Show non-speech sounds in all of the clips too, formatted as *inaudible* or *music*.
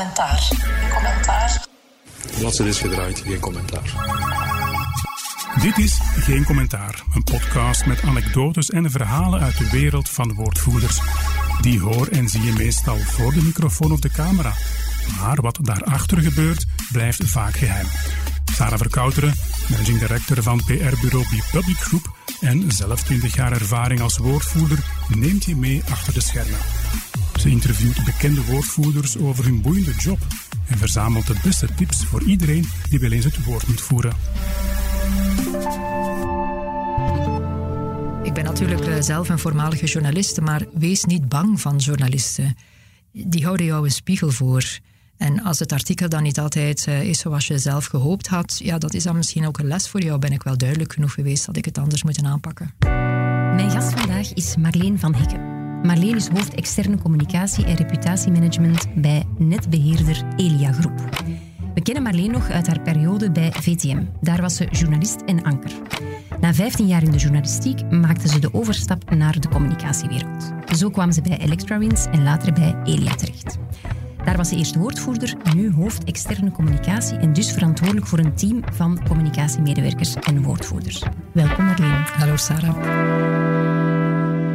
commentaar. Commentaar. Bladzijde is gedraaid, geen commentaar. Dit is Geen Commentaar, een podcast met anekdotes en verhalen uit de wereld van woordvoerders. Die hoor en zie je meestal voor de microfoon of de camera. Maar wat daarachter gebeurt, blijft vaak geheim. Sarah Verkouteren, managing director van PR-bureau Public Group en zelf 20 jaar ervaring als woordvoerder, neemt je mee achter de schermen. Ze interviewt bekende woordvoerders over hun boeiende job en verzamelt de beste tips voor iedereen die wel eens het woord moet voeren. Ik ben natuurlijk eh, zelf een voormalige journaliste, maar wees niet bang van journalisten. Die houden jou een spiegel voor. En als het artikel dan niet altijd uh, is zoals je zelf gehoopt had, ja, dat is dan misschien ook een les voor jou. Ben ik wel duidelijk genoeg geweest dat ik het anders moet aanpakken. Mijn gast vandaag is Marleen van Hekken. Marleen is hoofd externe communicatie en reputatiemanagement bij netbeheerder Elia Groep. We kennen Marleen nog uit haar periode bij VTM. Daar was ze journalist en anker. Na 15 jaar in de journalistiek maakte ze de overstap naar de communicatiewereld. Zo kwam ze bij Electrawins en later bij Elia terecht. Daar was ze eerst woordvoerder, nu hoofd externe communicatie en dus verantwoordelijk voor een team van communicatiemedewerkers en woordvoerders. Welkom Marleen. Hallo Sarah.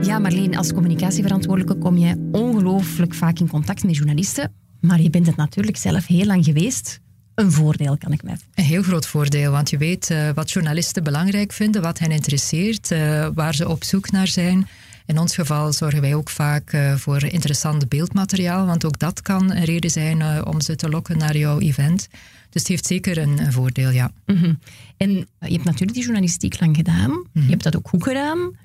Ja, Marleen, als communicatieverantwoordelijke kom je ongelooflijk vaak in contact met journalisten, maar je bent het natuurlijk zelf heel lang geweest een voordeel, kan ik mij Een heel groot voordeel, want je weet uh, wat journalisten belangrijk vinden, wat hen interesseert, uh, waar ze op zoek naar zijn. In ons geval zorgen wij ook vaak uh, voor interessant beeldmateriaal, want ook dat kan een reden zijn om ze te lokken naar jouw event. Dus het heeft zeker een, een voordeel, ja. Mm -hmm. En je hebt natuurlijk die journalistiek lang gedaan. Mm -hmm. Je hebt dat ook goed gedaan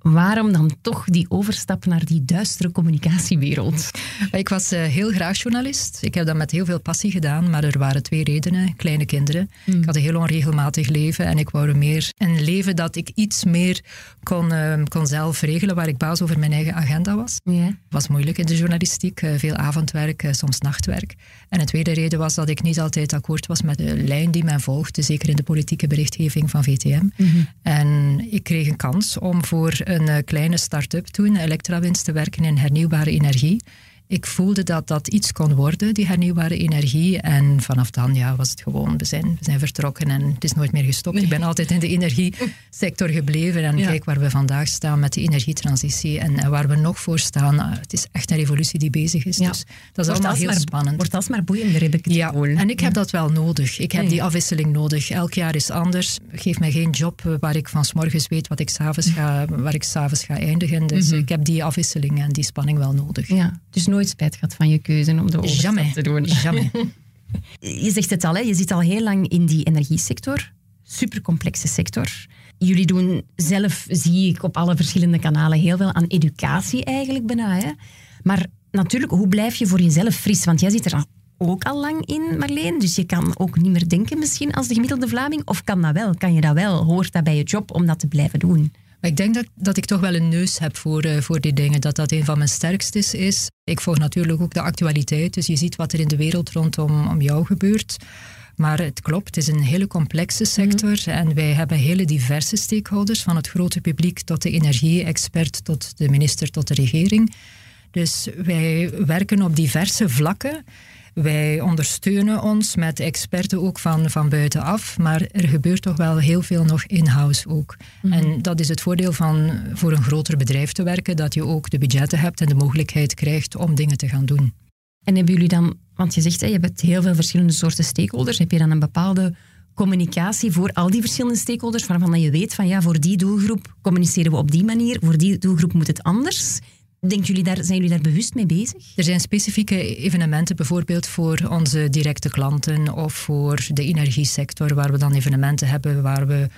waarom dan toch die overstap naar die duistere communicatiewereld? Ik was uh, heel graag journalist. Ik heb dat met heel veel passie gedaan, maar er waren twee redenen. Kleine kinderen. Mm. Ik had een heel onregelmatig leven en ik wou meer een leven dat ik iets meer kon, uh, kon zelf regelen, waar ik baas over mijn eigen agenda was. Yeah. was moeilijk in de journalistiek, uh, veel avondwerk, soms nachtwerk. En een tweede reden was dat ik niet altijd akkoord was met de lijn die men volgde, zeker in de politieke berichtgeving van VTM. Mm -hmm. En ik kreeg een kans om voor een kleine start-up toen, Electrawinst, te werken in hernieuwbare energie. Ik voelde dat dat iets kon worden, die hernieuwbare energie. En vanaf dan ja, was het gewoon, we zijn, we zijn vertrokken en het is nooit meer gestopt. Nee. Ik ben altijd in de energiesector gebleven. En ja. kijk waar we vandaag staan met de energietransitie en, waar we nog voor staan. Het is echt een revolutie die bezig is. Ja. Dus dat is wordt allemaal heel maar, spannend. Wordt alsmaar boeiender, heb ik het ja. gevoel. En ik heb dat wel nodig. Ik heb die afwisseling nodig. Elk jaar is anders. Geef mij geen job waar ik van 's morgens weet wat ik s'avonds ga, waar ik s'avonds ga eindigen. Dus Mhm. ik heb die afwisseling en die spanning wel nodig. Ja, dus nooit spijt gehad van je keuze om de overstap Jamais. te doen. Jamais. *laughs* Je zegt het al, hè? je zit al heel lang in die energiesector. Supercomplexe sector. Jullie doen zelf, zie ik op alle verschillende kanalen, heel veel aan educatie eigenlijk bijna. Hè? Maar natuurlijk, hoe blijf je voor jezelf fris? Want jij zit er ook al lang in, Marleen. Dus je kan ook niet meer denken misschien als de gemiddelde Vlaming. Of kan dat wel? Kan je dat wel? Hoort dat bij je job om dat te blijven doen? Maar ik denk dat, dat ik toch wel een neus heb voor, uh, voor die dingen. Dat dat een van mijn sterkstes is. Ik volg natuurlijk ook de actualiteit. Dus je ziet wat er in de wereld rondom om jou gebeurt. Maar het klopt, het is een hele complexe sector. Mm. En wij hebben hele diverse stakeholders. Van het grote publiek tot de energie-expert, tot de minister, tot de regering. Dus wij werken op diverse vlakken. Wij ondersteunen ons met experten ook van, van buitenaf, maar er gebeurt toch wel heel veel nog in-house ook. Mm -hmm. En dat is het voordeel van voor een groter bedrijf te werken, dat je ook de budgetten hebt en de mogelijkheid krijgt om dingen te gaan doen. En hebben jullie dan, want je zegt, hè, je hebt heel veel verschillende soorten stakeholders, heb je dan een bepaalde communicatie voor al die verschillende stakeholders, waarvan je weet van ja, voor die doelgroep communiceren we op die manier, voor die doelgroep moet het anders? Denken jullie daar, zijn jullie daar bewust mee bezig? Er zijn specifieke evenementen, bijvoorbeeld voor onze directe klanten of voor de energiesector, waar we dan evenementen hebben waar we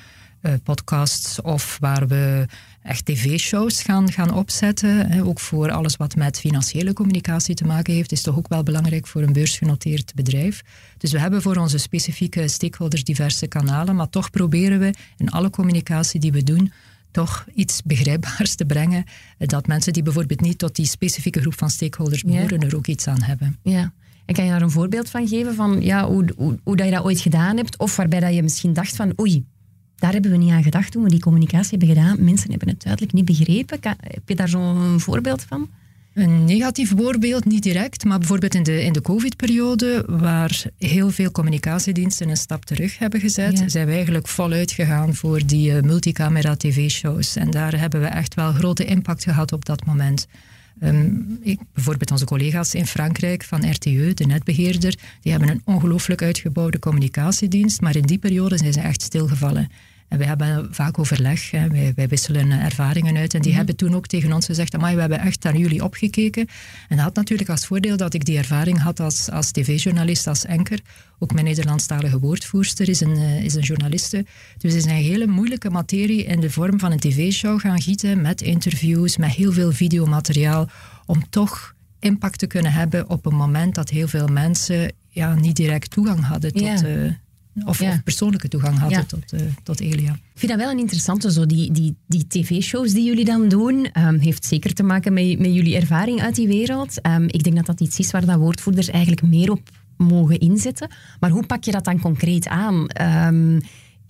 uh, podcasts of waar we echt tv-shows gaan, gaan opzetten. Ook voor alles wat met financiële communicatie te maken heeft, is toch ook wel belangrijk voor een beursgenoteerd bedrijf. Dus we hebben voor onze specifieke stakeholders diverse kanalen, maar toch proberen we in alle communicatie die we doen toch iets begrijpbaars te brengen. Dat mensen die bijvoorbeeld niet tot die specifieke groep van stakeholders behoren, ja. er ook iets aan hebben. Ja. En kan je daar een voorbeeld van geven van ja, hoe, hoe, hoe dat je dat ooit gedaan hebt? Of waarbij dat je misschien dacht van oei, daar hebben we niet aan gedacht toen we die communicatie hebben gedaan. Mensen hebben het duidelijk niet begrepen. Kan, heb je daar zo'n voorbeeld van? Een negatief voorbeeld, niet direct, maar bijvoorbeeld in de, in de COVID-periode, waar heel veel communicatiediensten een stap terug hebben gezet, zijn we eigenlijk voluit gegaan voor die uh, multicamera tv-shows. En daar hebben we echt wel grote impact gehad op dat moment. Um, ik, bijvoorbeeld onze collega's in Frankrijk van RTE, de netbeheerder, die hebben een ongelooflijk uitgebouwde communicatiedienst, maar in die periode zijn ze echt stilgevallen. En wij hebben vaak overleg, hè. Wij, wij, wisselen ervaringen uit. En die mhm. hebben toen ook tegen ons gezegd, we hebben echt naar jullie opgekeken. En dat had natuurlijk als voordeel dat ik die ervaring had als, als tv-journalist, als enker. Ook mijn Nederlandstalige woordvoerster is een, uh, is een journaliste. Dus het is een hele moeilijke materie in de vorm van een tv-show gaan gieten, met interviews, met heel veel videomateriaal, om toch impact te kunnen hebben op een moment dat heel veel mensen ja, niet direct toegang hadden tot... Ja. Uh, of, persoonlijke toegang hadden tot, uh, tot Elia. Ik vind dat wel een interessante, zo die, die, die tv-shows die jullie dan doen, um, heeft zeker te maken met, met jullie ervaring uit die wereld. Um, ik denk dat dat iets is waar dat woordvoerders eigenlijk meer op mogen inzetten. Maar hoe pak je dat dan concreet aan? Um,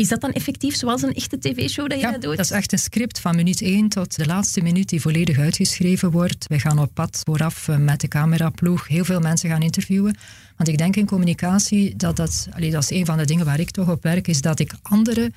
is dat dan effectief zoals een echte tv-show dat je ja, dat doet? dat is echt een script van minuut 1 tot de laatste minuut die volledig uitgeschreven wordt. Wij gaan op pad vooraf eh, met de cameraploeg heel veel mensen gaan interviewen. Want ik denk in communicatie dat dat, allee, dat is een van de dingen waar ik toch op werk, is dat ik andere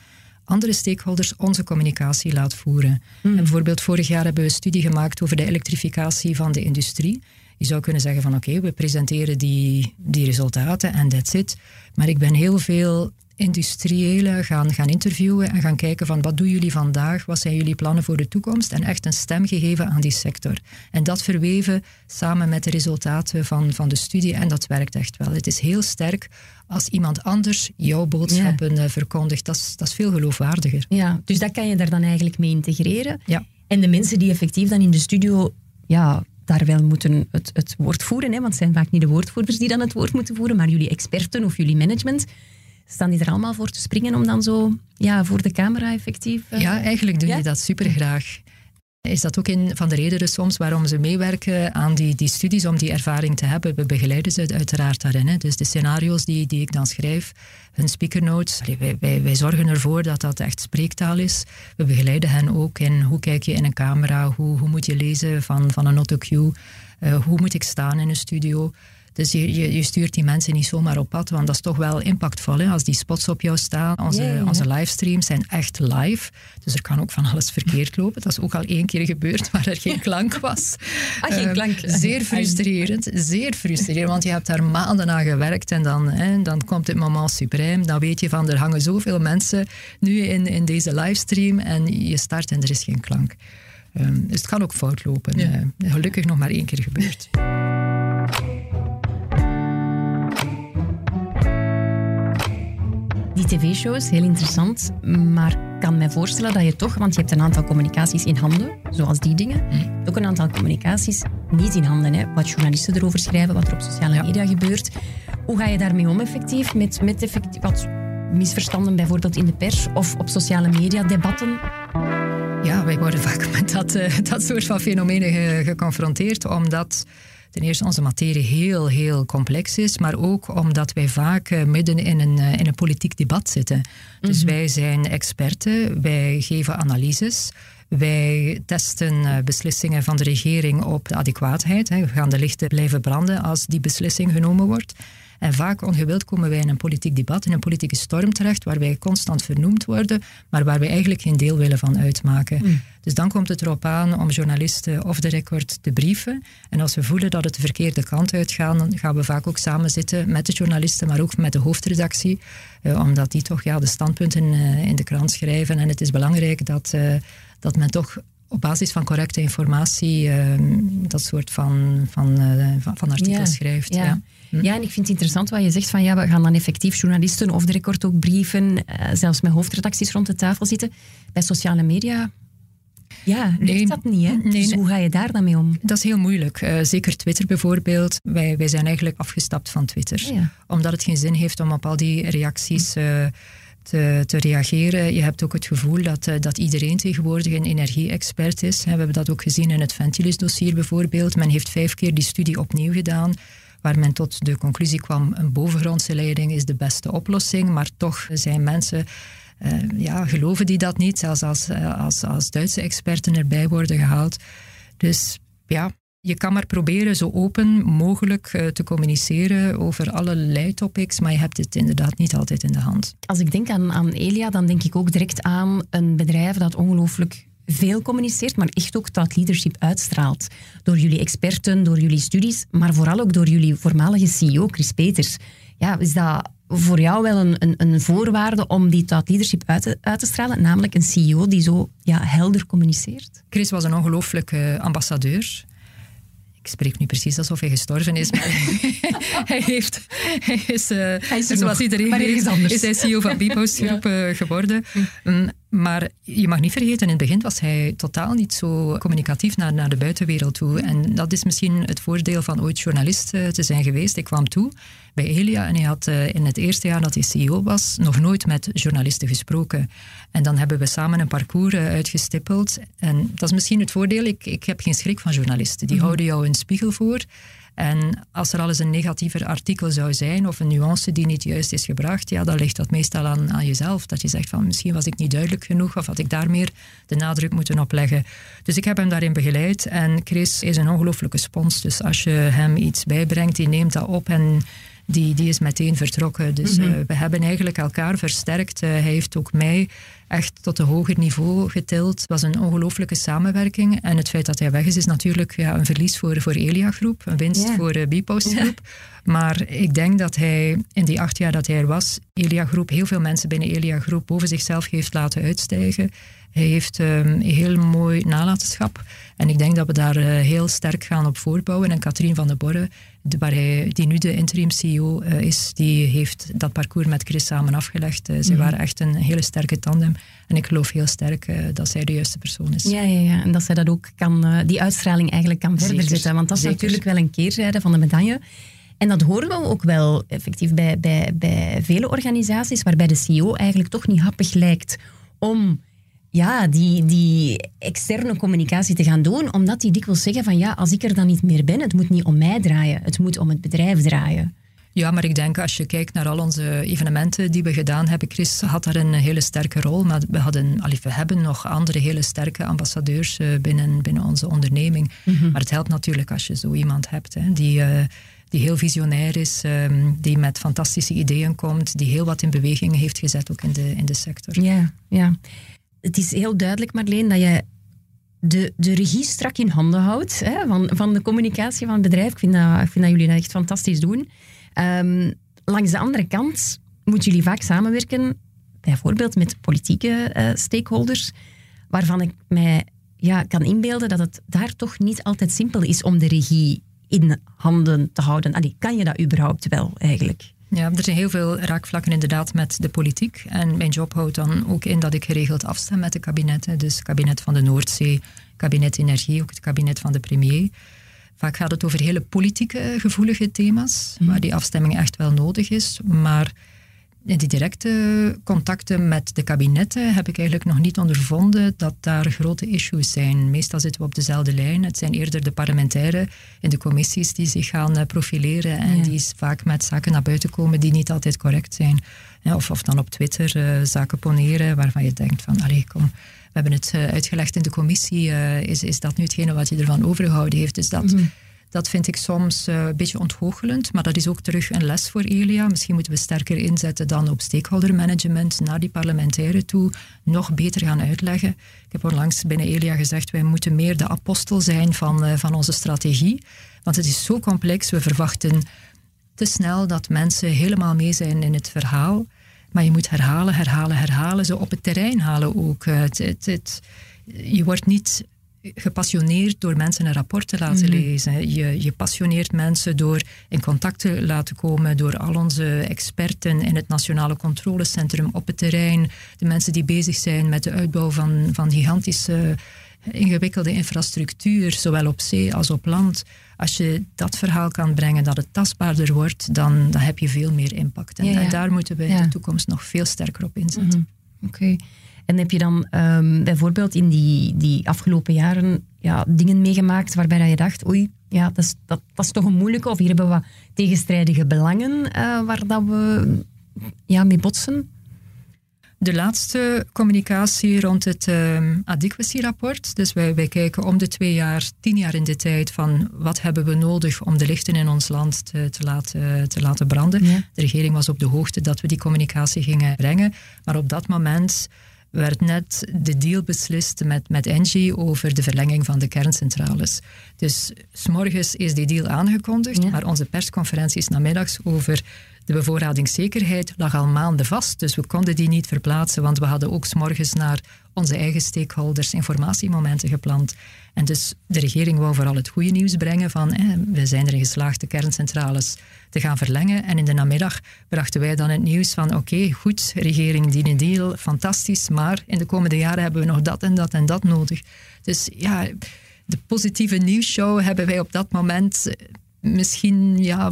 andere stakeholders onze communicatie laat voeren. Hmm. En bijvoorbeeld vorig jaar hebben we een studie gemaakt over de elektrificatie van de industrie. Je zou kunnen zeggen van oké, we presenteren die, die resultaten en that's it. Maar ik ben heel veel industriëlen gaan, gaan interviewen en gaan kijken van wat doen jullie vandaag, wat zijn jullie plannen voor de toekomst en echt een stem gegeven aan die sector. En dat verweven samen met de resultaten van, van de studie en dat werkt echt wel. Het is heel sterk als iemand anders jouw boodschappen eh, verkondigt. Dat is, dat is veel geloofwaardiger. Ja, dus dat kan je daar dan eigenlijk mee integreren. Ja. En de mensen die effectief dan in de studio ja, daar wel moeten het, het woord voeren, hè, want het zijn vaak niet de woordvoerders die dan het woord moeten voeren, maar jullie experten of jullie management Staan die er allemaal voor te springen om dan zo ja, voor de camera effectief... Uh... Ja, eigenlijk doen die dat super graag. Is dat ook een van de redenen soms waarom ze meewerken aan die, die studies, om die ervaring te hebben? We begeleiden ze uiteraard daarin. Hè. Dus de scenario's die, die ik dan schrijf, hun speakernotes, wij, wij, wij zorgen ervoor dat dat echt spreektaal is. We begeleiden hen ook in hoe kijk je in een camera, hoe, hoe moet je lezen van, van een autocue, uh, hoe moet ik staan in een studio. Dus je, je, je, stuurt die mensen niet zomaar op pad, want dat is toch wel impactvol. Hè? Als die spots op jou staan, onze, onze livestreams zijn echt live. Dus er kan ook van alles verkeerd lopen. Dat is ook al één keer gebeurd waar er geen klank was. Ah, geen ehm, klank. zeer frustrerend, zeer frustrerend, want je hebt daar maanden aan gewerkt en dan, hè, dan komt het moment suprême. Dan weet je van, er hangen zoveel mensen nu in, in deze livestream en je start en er is geen klank. Um, dus het kan ook fout lopen. Uh, gelukkig nog maar één keer gebeurd. Die tv-shows, heel interessant, maar ik kan me voorstellen dat je toch, want je hebt een aantal communicaties in handen, zoals die dingen, mm. ook een aantal communicaties niet in handen. Hè? Wat journalisten erover schrijven, wat er op sociale media gebeurt. Hoe ga je daarmee om effectief? Met, met effectief, wat misverstanden bijvoorbeeld in de pers of op sociale media, debatten? Ja, wij worden vaak *laughs* met dat, uh, dat soort van fenomenen geconfronteerd, omdat ten eerste onze materie heel, heel complex is, maar ook omdat wij vaak eh, midden in een, eh, in een politiek debat zitten. Dus mhm. wij zijn experten, wij geven analyses. Wij testen eh, beslissingen van de regering op de adequaatheid. We gaan de lichten blijven branden als die beslissing genomen wordt. En vaak ongewild komen wij in een politiek debat, in een politieke storm terecht, waar wij constant vernoemd worden, maar waar wij eigenlijk geen deel willen van uitmaken. Hmm. Dus dan komt het erop aan om journalisten of de record te brieven. En als we voelen dat het de verkeerde kant uitgaat, dan gaan we vaak ook samen zitten met de journalisten, maar ook met de hoofdredactie, eh, omdat die toch ja, de standpunten uh, in de krant schrijven. En het is belangrijk dat, uh, dat men toch op basis van correcte informatie ehm, dat soort van, van, uh, van, van, artikels schrijft. Ja. Hm. ja. en ik vind het interessant wat je zegt van ja, we gaan dan effectief journalisten of de record ook brieven, uh, zelfs met hoofdredacties rond de tafel zitten. Bij sociale media ja, lukt dat niet, hè? Nee, dus hoe ga je daar dan mee om? Dat is heel moeilijk. Uh, zeker Twitter bijvoorbeeld. Wij, wij zijn eigenlijk afgestapt van Twitter. Ja. Omdat het geen zin heeft om op al die reacties... Uh, te, te, reageren. Je hebt ook het gevoel dat, uh, dat iedereen tegenwoordig een energie-expert is. We hebben dat ook gezien in het Ventilis-dossier bijvoorbeeld. Men heeft vijf keer die studie opnieuw gedaan waar men tot de conclusie kwam, een bovengrondse leiding is de beste oplossing, maar toch zijn mensen, uh, ja, geloven die dat niet, zelfs als, uh, als, als Duitse experten erbij worden gehaald. Dus ja, je kan maar proberen zo open mogelijk eh, te communiceren over allerlei topics, maar je hebt het inderdaad niet altijd in de hand. Als ik denk aan, aan Elia, dan denk ik ook direct aan een bedrijf dat ongelooflijk veel communiceert, maar echt ook dat leadership uitstraalt. Door jullie experten, door jullie studies, maar vooral ook door jullie voormalige CEO, Chris Peters. Ja, is dat voor jou wel een, een, een voorwaarde om die thought leadership uit te, uit te stralen, namelijk een CEO die zo ja, helder communiceert? Chris was een ongelooflijke ambassadeur ik spreek nu precies alsof hij gestorven is, maar *laughs* hij, heeft, hij is, uh, hij is zoals iedereen maar anders. is hij CEO van Bipos *laughs* Groep ja. uh, geworden. Um, maar je mag niet vergeten, in het begin was hij totaal niet zo communicatief naar, naar de buitenwereld toe. En dat is misschien het voordeel van ooit journalist uh, te zijn geweest. Ik kwam toe bij Elia en hij had uh, in het eerste jaar dat hij CEO was nog nooit met journalisten gesproken. En dan hebben we samen een parcours uh, uitgestippeld. En dat is misschien het voordeel, ik, ik heb geen schrik van journalisten. Die mm houden jou een spiegel voor. En als er al eens een negatiever artikel zou zijn of een nuance die niet juist is gebracht, ja, dan ligt dat meestal aan, aan jezelf. Dat je zegt van misschien was ik niet duidelijk genoeg of had ik daar meer de nadruk moeten op leggen. Dus ik heb hem daarin begeleid en Chris is een ongelooflijke spons. Dus als je hem iets bijbrengt, die neemt dat op en die, die is meteen vertrokken. Dus mhm. eh, we hebben eigenlijk elkaar versterkt. Uh, hij heeft ook mij echt tot een hoger niveau getild. Het was een ongelooflijke samenwerking. En het feit dat hij weg is, is natuurlijk ja, een verlies voor, voor Elia Groep, een winst voor uh, Bpost Groep. Maar ik denk dat hij in die acht jaar dat hij er was, Elia Groep, heel veel mensen binnen Elia Groep boven zichzelf heeft laten uitstijgen. Hij heeft um, heel mooi nalatenschap. En ik denk dat we daar uh, heel sterk gaan op voorbouwen. En Katrien van der Borre, de, waar hij, die nu de interim CEO uh, is, die heeft dat parcours met Chris samen afgelegd. Uh, Ze mm waren echt een hele sterke tandem. En ik geloof heel sterk dat zij de juiste persoon is. Ja, ja, ja. en dat zij dat ook kan, die uitstraling eigenlijk kan verder zetten. Want dat is natuurlijk wel een keerzijde van de medaille. En dat horen we ook wel effectief bij, bij, bij vele organisaties, waarbij de CEO eigenlijk toch niet happig lijkt om ja, die, die externe communicatie te gaan doen, omdat die dikwijls zeggen van ja, als ik er dan niet meer ben, het moet niet om mij draaien, het moet om het bedrijf draaien. Ja, maar ik denk als je kijkt naar al onze evenementen die we gedaan hebben, Chris had daar een hele sterke rol, maar we, hadden, we hebben nog andere hele sterke ambassadeurs eh, binnen, binnen onze onderneming. Mhm. Maar het helpt natuurlijk als je zo iemand hebt hè, die... Uh, die heel visionair is, ehm, die met fantastische ideeën komt, die heel wat in beweging heeft gezet ook in de, in de sector. Ja, ja het is heel duidelijk, Marleen, dat je de, de regie strak in handen houdt hè, van, van de communicatie van het bedrijf. Ik vind dat, ik vind dat jullie dat echt fantastisch doen. Um, langs de andere kant moeten jullie vaak samenwerken, bijvoorbeeld met politieke uh, stakeholders, waarvan ik mij ja, kan inbeelden dat het daar toch niet altijd simpel is om de regie in handen te houden. Allee, kan je dat überhaupt wel eigenlijk? Ja, er zijn heel veel raakvlakken inderdaad met de politiek. En mijn job houdt dan ook in dat ik geregeld afstem met de kabinetten. Dus het kabinet van de Noordzee, kabinet Energie, ook het kabinet van de premier. Vaak gaat het over hele politieke gevoelige thema's, mhm. waar die afstemming echt wel nodig is. Maar die directe contacten met de kabinetten heb ik eigenlijk nog niet ondervonden dat daar grote issues zijn. Meestal zitten we op dezelfde lijn. Het zijn eerder de parlementairen in de commissies die zich gaan eh, profileren en die vaak met zaken naar buiten komen die niet altijd correct zijn. Of, of dan op Twitter uh, zaken poneren waarvan je denkt van, allee, kom, we hebben het uh, uitgelegd in de commissie, is, is dat nu hetgene wat je ervan overgehouden heeft? Dus dat... Mhm. Dat vind ik soms uh, een beetje ontgoochelend, maar dat is ook terug een les voor Elia. Misschien moeten we sterker inzetten dan op stakeholder management naar die parlementairen toe, nog beter gaan uitleggen. Ik heb onlangs binnen Elia gezegd, wij moeten meer de apostel zijn van, uh, van onze strategie, want het is zo complex. We verwachten te snel dat mensen helemaal mee zijn in het verhaal, maar je moet herhalen, herhalen, herhalen, ze op het terrein halen ook. Het, het, het, je wordt niet gepassioneerd door mensen een rapport te laten mhm. lezen. Je, je passioneert mensen door in contact te laten komen door al onze experten in het Nationale Controlecentrum op het terrein. De mensen die bezig zijn met de uitbouw van, van gigantische ingewikkelde infrastructuur, zowel op zee als op land. Als je dat verhaal kan brengen, dat het tastbaarder wordt, dan, dan heb je veel meer impact. En, daar moeten we in de toekomst nog veel sterker op inzetten. Mhm. Oké. En heb je dan um, bijvoorbeeld in die, die afgelopen jaren ja, dingen meegemaakt waarbij je dacht, oei, ja, dat is, dat, dat is toch een moeilijke, of hier hebben we wat tegenstrijdige belangen uh, waar dat we ja, mee botsen? de laatste communicatie rond het um, adequacy-rapport. Dus wij, wij kijken om de twee jaar, tien jaar in de tijd, van wat hebben we nodig om de lichten in ons land te, te laten, te laten branden. De regering was op de hoogte dat we die communicatie gingen brengen. Maar op dat moment werd net de deal beslist met, met Engie over de verlenging van de kerncentrales. Dus s'morgens is die deal aangekondigd, maar onze persconferenties namiddags over de bevoorradingszekerheid lag al maanden vast, dus we konden die niet verplaatsen, want we hadden ook s'morgens naar onze eigen stakeholders informatiemomenten gepland. En dus de regering wou vooral het goede nieuws brengen van we zijn erin geslaagd de kerncentrales te gaan verlengen. En in de namiddag brachten wij dan het nieuws van oké, goed, regering die een deal, fantastisch, maar in de komende jaren hebben we nog dat en dat en dat nodig. Dus ja, de positieve nieuwsshow hebben wij op dat moment eh, misschien ja,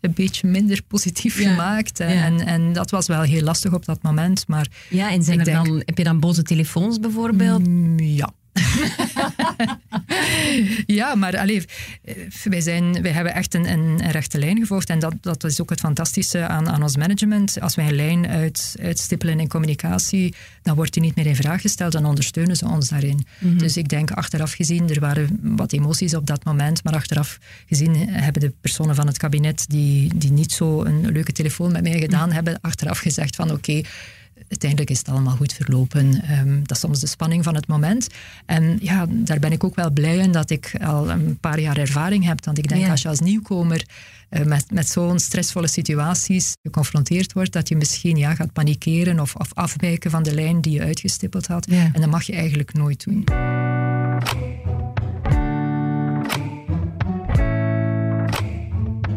een beetje minder positief gemaakt. En, en dat was wel heel lastig op dat moment. Maar ja, en zijn er dan, heb je dan boze telefoons bijvoorbeeld? Mm, ja. *laughs* ja, maar allee, wij, zijn, wij hebben echt een, een, rechte lijn gevolgd. En dat, dat is ook het fantastische aan, aan ons management. Als wij een lijn uit, uitstippelen in communicatie, dan wordt die niet meer in vraag gesteld. Dan ondersteunen ze ons daarin. Mhm. Dus ik denk, achteraf gezien, er waren wat emoties op dat moment. Maar achteraf gezien hebben de personen van het kabinet die, die niet zo een leuke telefoon met mij gedaan mhm. hebben, achteraf gezegd van oké, uiteindelijk is het allemaal goed verlopen. Ehm, dat is soms de spanning van het moment. En ja, daar ben ik ook wel blij in dat ik al een paar jaar ervaring heb. Want ik denk, als je als nieuwkomer uh, met, met zo'n stressvolle situaties geconfronteerd wordt, dat je misschien ja, gaat panikeren of, of afwijken van de lijn die je uitgestippeld had. En dat mag je eigenlijk nooit doen.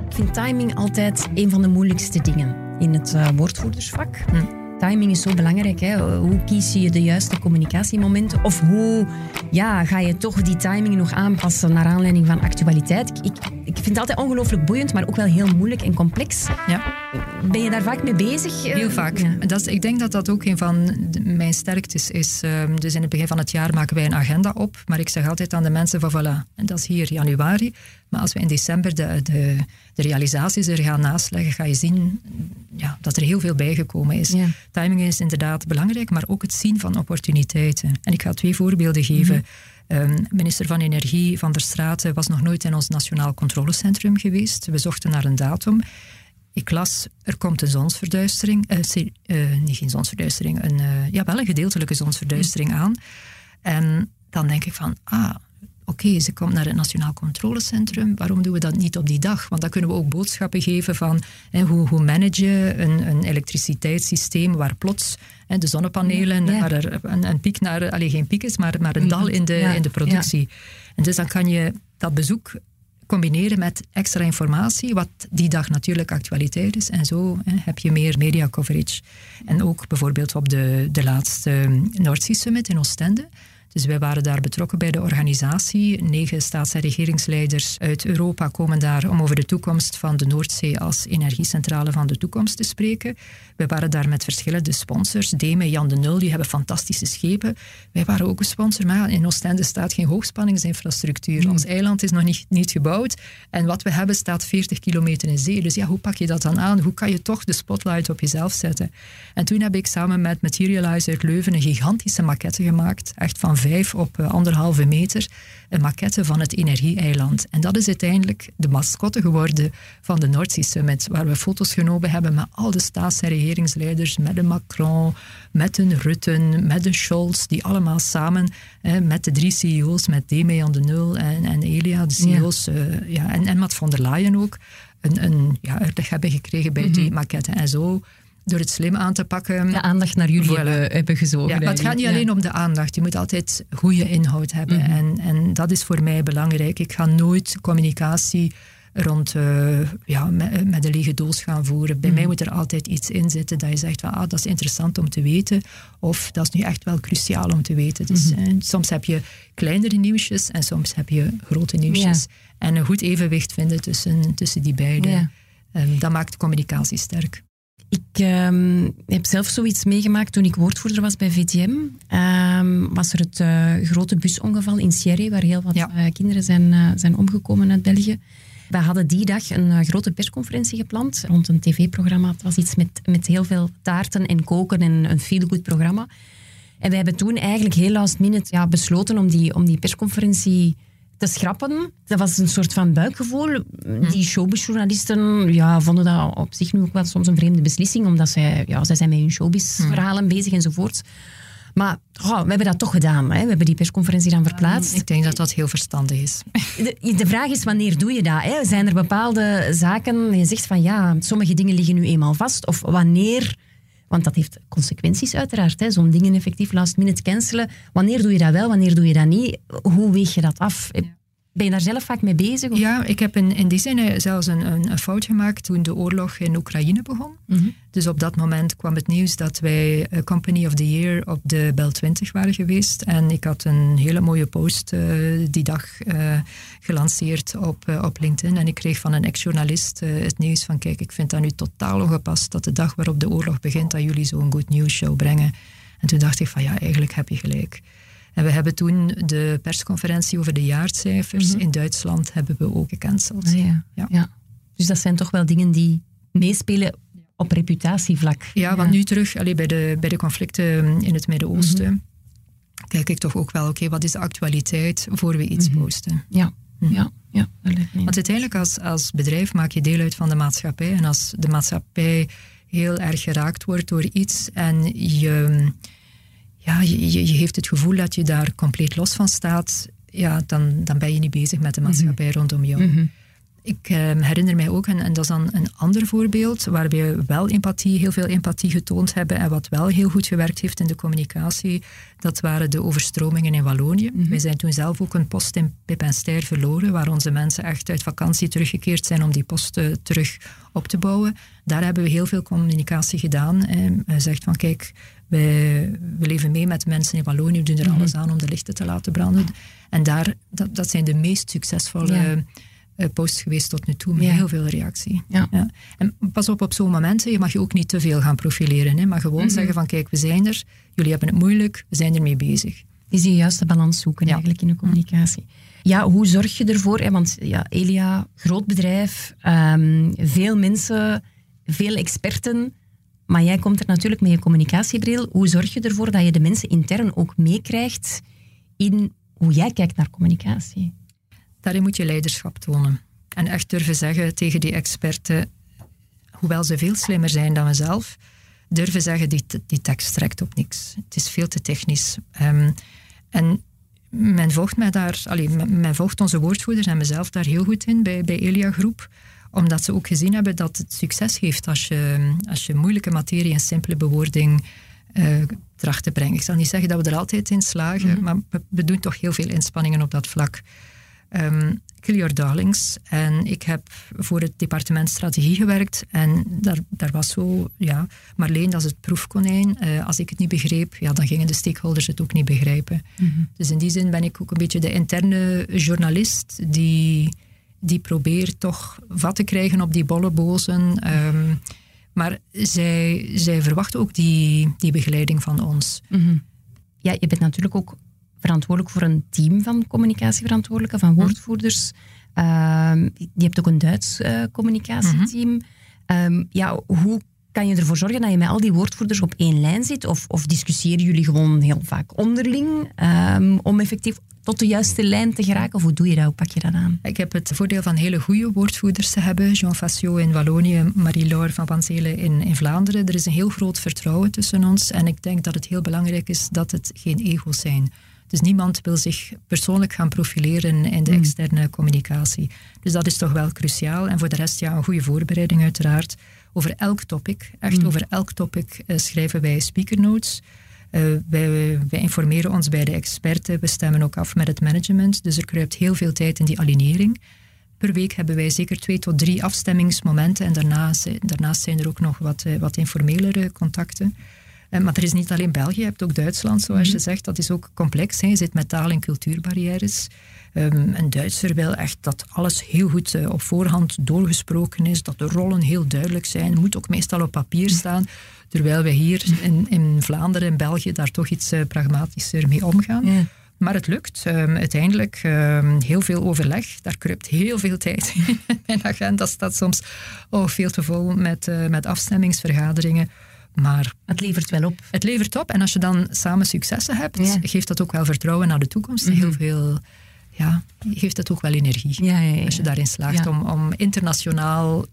Ik vind timing altijd een van de moeilijkste dingen in het uh, woordvoerdersvak. Hm timing is zo belangrijk. Hè? Hoe kies je de juiste communicatiemomenten? Of hoe ja, ga je toch die timing nog aanpassen naar aanleiding van actualiteit? Ik, ik vind het altijd ongelooflijk boeiend, maar ook wel heel moeilijk en complex. Ja. Ben je daar vaak mee bezig? Heel vaak. Ja. Dat is, ik denk dat dat ook een van mijn sterktes is. Ehm, dus in het begin van het jaar maken wij een agenda op. Maar ik zeg altijd aan de mensen van voilà, en dat is hier januari. Maar als we in december de, de, de realisaties er gaan nasleggen, ga je zien ja, dat er heel veel bijgekomen is. Timing is inderdaad belangrijk, maar ook het zien van opportuniteiten. En ik ga twee voorbeelden geven. Mhm. Ehm, minister van Energie van der Straten was nog nooit in ons Nationaal Controlecentrum geweest. We zochten naar een datum. Ik las, er komt een zonsverduistering, uh, uh, niet geen zonsverduistering, een, uh, ja, wel een gedeeltelijke zonsverduistering mm. aan. En dan denk ik van, ah, oké, ze komt naar het Nationaal Controlecentrum, waarom doen we dat niet op die dag? Want dan kunnen we ook boodschappen geven van hè, hoe, hoe manage je een, een elektriciteitssysteem waar plots hè, de zonnepanelen, ja. waar er een, een, piek naar, alleen geen piek is, maar, maar een dal in de, in de productie. En dus dan kan je dat bezoek combineren met extra informatie, wat die dag natuurlijk actualiteit is. En zo hè, heb je meer media coverage. En ook bijvoorbeeld op de, de laatste Noordzee Summit in Oostende dus wij waren daar betrokken bij de organisatie. Negen staats- en regeringsleiders uit Europa komen daar om over de toekomst van de Noordzee als energiecentrale van de toekomst te spreken. We waren daar met verschillende sponsors. Deme, Jan de Nul, die hebben fantastische schepen. Wij waren ook een sponsor, maar in Oostende staat geen hoogspanningsinfrastructuur. Ons eiland is nog niet, niet gebouwd. En wat we hebben staat 40 kilometer in zee. Dus ja, hoe pak je dat dan aan? Hoe kan je toch de spotlight op jezelf zetten? En toen heb ik samen met Materializer Leuven een gigantische maquette gemaakt. Echt van vijf op eh, anderhalve meter. Een maquette van het Energie-eiland. En dat is uiteindelijk de mascotte geworden van de Noordzee Summit. Waar we foto's genomen hebben met al de staats- en regeringsleiders. Met de Macron, met een Rutten, met de Scholz. Die allemaal samen met de drie CEO's, met Deme aan de Nul en, en Elia, de CEO's. ja. Uh, ja, en, en Matt von der Leyen ook. Een, een ja, uitleg hebben gekregen bij die mhm. maquette. En zo door het slim aan te pakken. De aandacht naar jullie hebben, hebben gezogen. Ja, maar het gaat niet alleen om de aandacht. Je moet altijd goede inhoud hebben. Mhm. en, en dat is voor mij belangrijk. Ik ga nooit communicatie rond uh, ja, met, met, een lege doos gaan voeren. Bij mij mhm. moet er altijd iets in zitten dat je zegt van ah, dat is interessant om te weten. Of dat is nu echt wel cruciaal om te weten. Dus mm soms heb je kleinere nieuwsjes en soms heb je grote nieuwsjes. En een goed evenwicht vinden tussen, tussen die beide. Ja. Um, dat maakt communicatie sterk. Ik ehm, heb zelf zoiets meegemaakt toen ik woordvoerder was bij VTM. Ehm, was er het uh, grote busongeval in Sierre, waar heel wat uh, kinderen zijn, uh, zijn omgekomen uit België. We hadden die dag een grote persconferentie gepland rond een tv-programma. Het was iets met, met heel veel taarten en koken en een feel-good programma. En we hebben toen eigenlijk heel last minute ja, besloten om die, om die persconferentie te schrappen. Dat was een soort van buikgevoel. Die showbizjournalisten ja, vonden dat op zich nu ook wel soms een vreemde beslissing, omdat zij, ja, zij zijn met hun showbizverhalen bezig enzovoort. Maar oh, we hebben dat toch gedaan. Hè. We hebben die persconferentie dan verplaatst. Ik denk dat dat heel verstandig is. De, de vraag is, wanneer doe je dat? Hè? Zijn er bepaalde zaken, je zegt van ja, sommige dingen liggen nu eenmaal vast. Of wanneer, want dat heeft consequenties uiteraard. Zo'n dingen effectief last minute cancelen. Wanneer doe je dat wel, wanneer doe je dat niet? Hoe weeg je dat af? Ben je daar zelf vaak mee bezig? Of? Ja, ik heb in, in die zin zelfs een, een, een, fout gemaakt toen de oorlog in Oekraïne begon. Mhm. Dus op dat moment kwam het nieuws dat wij uh, Company of the Year op de Bel 20 waren geweest. En ik had een hele mooie post uh, die dag uh, gelanceerd op, op LinkedIn. En ik kreeg van een ex-journalist het nieuws van kijk, ik vind dat nu totaal ongepast dat de dag waarop de oorlog begint, dat jullie zo'n good news show brengen. En toen dacht ik van ja, eigenlijk heb je gelijk. En we hebben toen de persconferentie over de jaarcijfers Mhm. in Duitsland hebben we ook gecanceld. Ah, ja. Ja. Ja. Dus dat zijn toch wel dingen die meespelen op reputatievlak. Ja, want nu terug allee, bij, de, bij de conflicten in het Midden-Oosten Mhm. kijk ik toch ook wel, oké, wat is de actualiteit voor we iets Mhm. posten? Ja, ja, ja. Want uiteindelijk als, als bedrijf maak je deel uit van de maatschappij. En als de maatschappij heel erg geraakt wordt door iets en je, ja, je, je, je heeft het gevoel dat je daar compleet los van staat, ja, dan, dan ben je niet bezig met de maatschappij rondom jou. Mhm. Ik eh, herinner mij ook, en, en dat is dan een ander voorbeeld, waar we wel empathie, heel veel empathie getoond hebben en wat wel heel goed gewerkt heeft in de communicatie, dat waren de overstromingen in Wallonië. Wij zijn toen zelf ook een post in Pipinster verloren, waar onze mensen echt uit vakantie teruggekeerd zijn om die post eh, terug op te bouwen. Daar hebben we heel veel communicatie gedaan. En zegt van kijk, wij, we leven mee met mensen in Wallonië, we doen er alles aan om de lichten te laten branden. En daar, dat, dat zijn de meest succesvolle Ja. eh, posts geweest tot nu toe, met Ja. heel veel reactie. Ja. En pas op, op zo'n momenten, je mag je ook niet te veel gaan profileren, hè, maar gewoon Mhm. zeggen van kijk, we zijn er, jullie hebben het moeilijk, we zijn ermee bezig. is die juiste balans zoeken Ja. eigenlijk in de communicatie. Ja, hoe zorg je ervoor? Hè? Want ja, Elia, groot bedrijf, ehm, veel mensen, veel experten. Maar jij komt er natuurlijk met je communicatiebril. Hoe zorg je ervoor dat je de mensen intern ook meekrijgt in hoe jij kijkt naar communicatie? Daarin moet je leiderschap tonen. En echt durven zeggen tegen die experten, hoewel ze veel slimmer zijn dan we zelf, durven zeggen, die, tekst trekt op niks. Het is veel te technisch. Ehm, en men volgt, mij daar, allee, men volgt onze woordvoerders en mezelf daar heel goed in bij, bij Elia Groep omdat ze ook gezien hebben dat het succes heeft als je, als je moeilijke materie in simpele bewoording uh, tracht te brengen. Ik zal niet zeggen dat we er altijd in slagen, Mhm. maar we, we doen toch heel veel inspanningen op dat vlak. Um, Kill Your Darlings. En ik heb voor het departement strategie gewerkt. En daar, daar was zo, ja, Marleen, dat is het proefkonijn. Uh, als ik het niet begreep, ja, dan gingen de stakeholders het ook niet begrijpen. Mhm. Dus in die zin ben ik ook een beetje de interne journalist die, die probeert toch vat te krijgen op die bollebozen. Um, maar zij, zij verwachten ook die, die begeleiding van ons. Mhm. Ja, je bent natuurlijk ook verantwoordelijk voor een team van communicatieverantwoordelijken, van woordvoerders. Uh, je hebt ook een Duits uh, communicatieteam. Mm -hmm. um, ja, hoe kan je ervoor zorgen dat je met al die woordvoerders op één lijn zit? Of, of discussiëren jullie gewoon heel vaak onderling um, om effectief tot de juiste lijn te geraken? Of hoe doe je dat? Hoe pak je dat aan? Ik heb het voordeel van hele goede woordvoerders te hebben. Jean Facio in Wallonië, Marie-Laure van Panzelen in, in Vlaanderen. Er is een heel groot vertrouwen tussen ons. En ik denk dat het heel belangrijk is dat het geen ego's zijn. Dus niemand wil zich persoonlijk gaan profileren in de mm. externe communicatie. Dus dat is toch wel cruciaal. En voor de rest, ja, een goede voorbereiding uiteraard. Over elk topic, echt mm. over elk topic uh, schrijven wij speaker notes. Uh, wij, wij, informeren ons bij de experten, we stemmen ook af met het management. Dus er kruipt heel veel tijd in die alignering. Per week hebben wij zeker twee tot drie afstemmingsmomenten. En daarnaast, daarnaast zijn er ook nog wat, wat informelere contacten. Maar er is niet alleen België, je hebt ook Duitsland, zoals mm -hmm. je zegt. Dat is ook complex. Hè. Je zit met taal- en cultuurbarrières. Um, een Duitser wil echt dat alles heel goed uh, op voorhand doorgesproken is, dat de rollen heel duidelijk zijn. moet ook meestal op papier staan. Terwijl wij hier in, in Vlaanderen en België daar toch iets uh, pragmatischer mee omgaan. Ja. Maar het lukt. Ehm, uiteindelijk um, heel veel overleg. Daar kruipt heel veel tijd in. *laughs* Mijn agenda staat soms oh, veel te vol met, uh, met afstemmingsvergaderingen. Maar het levert wel op. Het levert op. En als je dan samen successen hebt, ja. geeft dat ook wel vertrouwen naar de toekomst. Mm -hmm. Heel veel ja, geeft dat ook wel energie. Ja, ja, als je daarin slaagt om, om internationaal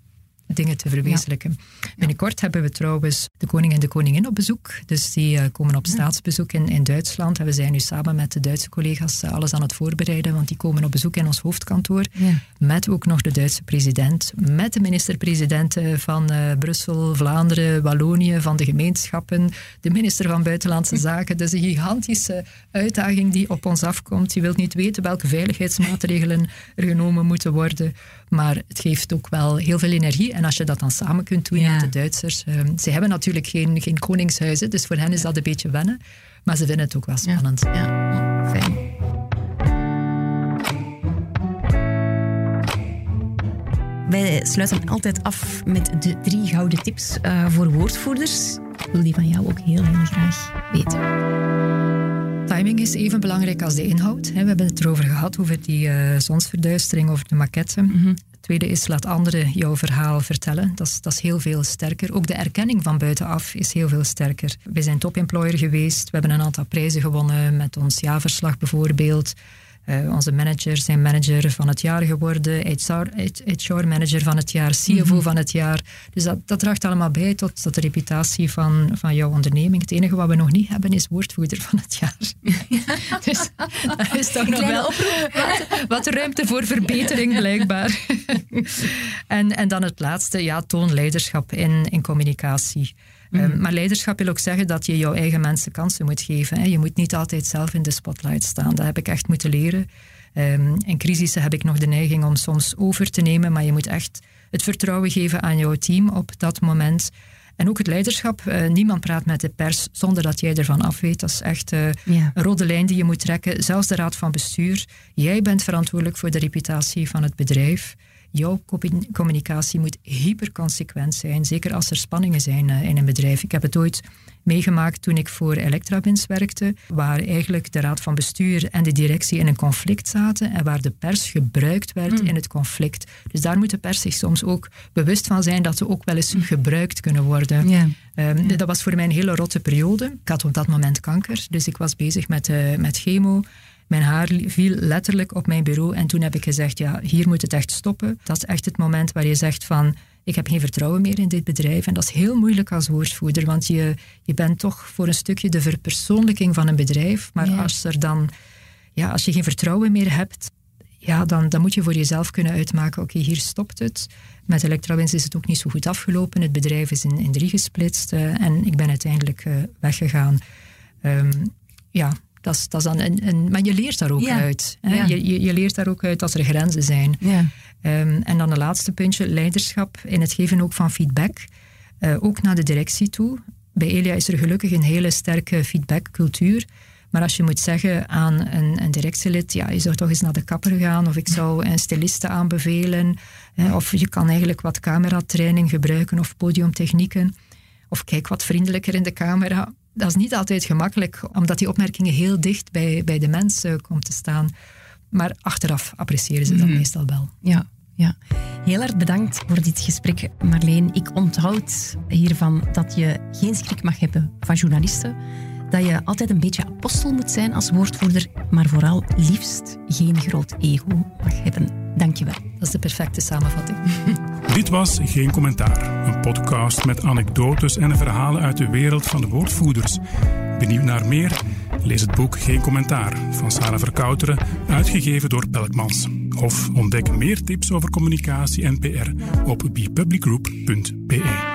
dingen te verwezenlijken. Binnenkort hebben we trouwens de koning en de koningin op bezoek. Dus die uh, komen op staatsbezoek in, in Duitsland. En we zijn nu samen met de Duitse collega's uh, alles aan het voorbereiden, want die komen op bezoek in ons hoofdkantoor. Met ook nog de Duitse president, met de minister-presidenten van uh, Brussel, Vlaanderen, Wallonië, van de gemeenschappen, de minister van Buitenlandse Zaken. Dus een gigantische uitdaging die op ons afkomt. Je wilt niet weten welke veiligheidsmaatregelen er genomen moeten worden. Maar het geeft ook wel heel veel energie. En als je dat dan samen kunt doen met de Duitsers. Um, ze hebben natuurlijk geen, geen koningshuizen, dus voor hen is dat een beetje wennen. Maar ze vinden het ook wel spannend. Ja, ja. fijn. Wij sluiten altijd af met de drie gouden tips uh, voor woordvoerders. Ik wil die van jou ook heel, heel graag weten. Timing is even belangrijk als de inhoud. We hebben het erover gehad, over die uh, zonsverduistering, over de maquette. Mm -hmm. Het tweede is, laat anderen jouw verhaal vertellen. Dat is, dat is heel veel sterker. Ook de erkenning van buitenaf is heel veel sterker. We zijn topemployer geweest. We hebben een aantal prijzen gewonnen met ons jaarverslag bijvoorbeeld. Uh, onze manager zijn manager van het jaar geworden, HR-manager van het jaar, CFO mm -hmm. van het jaar. Dus dat, dat draagt allemaal bij tot, tot de reputatie van, van jouw onderneming. Het enige wat we nog niet hebben is woordvoerder van het jaar. *laughs* dus daar is toch nog wel wat, wat, ruimte voor verbetering blijkbaar. *laughs* en, en dan het laatste, ja, toon leiderschap in, in communicatie. Mm. Um, maar leiderschap wil ook zeggen dat je jouw eigen mensen kansen moet geven. Hè. Je moet niet altijd zelf in de spotlight staan. Dat heb ik echt moeten leren. Um, in crisissen heb ik nog de neiging om soms over te nemen, maar je moet echt het vertrouwen geven aan jouw team op dat moment. En ook het leiderschap. Uh, niemand praat met de pers zonder dat jij ervan af weet. Dat is echt uh, ja. een rode lijn die je moet trekken. Zelfs de raad van bestuur. Jij bent verantwoordelijk voor de reputatie van het bedrijf jouw communicatie moet hyperconsequent zijn, zeker als er spanningen zijn uh, in een bedrijf. Ik heb het ooit meegemaakt toen ik voor Electrabins werkte, waar eigenlijk de raad van bestuur en de directie in een conflict zaten en waar de pers gebruikt werd mm. in het conflict. Dus daar moet de pers zich soms ook bewust van zijn dat ze ook wel eens mm. gebruikt kunnen worden. Yeah. Um, yeah. Dat was voor mij een hele rotte periode. Ik had op dat moment kanker, dus ik was bezig met, uh, met chemo. Mijn haar viel letterlijk op mijn bureau en toen heb ik gezegd, ja, hier moet het echt stoppen. Dat is echt het moment waar je zegt van, ik heb geen vertrouwen meer in dit bedrijf. En dat is heel moeilijk als woordvoerder, want je, je bent toch voor een stukje de verpersoonlijking van een bedrijf. Maar ja. als, er dan, ja, als je geen vertrouwen meer hebt, ja, dan, dan moet je voor jezelf kunnen uitmaken, oké, okay, hier stopt het. Met Electrawins is het ook niet zo goed afgelopen. Het bedrijf is in, in drie gesplitst uh, en ik ben uiteindelijk uh, weggegaan. Um, ja, dat is, dat is dan een, een, maar je leert daar ook ja. uit. Ja. Je, je, je, leert daar ook uit dat er grenzen zijn. Ja. Um, en dan een laatste puntje, leiderschap in het geven ook van feedback. Uh, ook naar de directie toe. Bij Elia is er gelukkig een hele sterke feedbackcultuur. Maar als je moet zeggen aan een, een directielid, ja, je zou toch eens naar de kapper gaan, of ik zou een styliste aanbevelen, hè, of je kan eigenlijk wat cameratraining gebruiken of podiumtechnieken, of kijk wat vriendelijker in de camera dat is niet altijd gemakkelijk, omdat die opmerkingen heel dicht bij, bij de mensen komen te staan. Maar achteraf appreciëren ze dat mm. meestal wel. Ja, ja. Heel erg bedankt voor dit gesprek, Marleen. Ik onthoud hiervan dat je geen schrik mag hebben van journalisten. Dat je altijd een beetje apostel moet zijn als woordvoerder, maar vooral liefst geen groot ego mag hebben. Dankjewel. Dat is de perfecte samenvatting. *laughs* Dit was Geen Commentaar, een podcast met anekdotes en verhalen uit de wereld van de woordvoerders. Benieuwd naar meer? Lees het boek Geen Commentaar van Sarah Verkouteren, uitgegeven door Pelkmans. Of ontdek meer tips over communicatie en PR op bepublicgroup.be.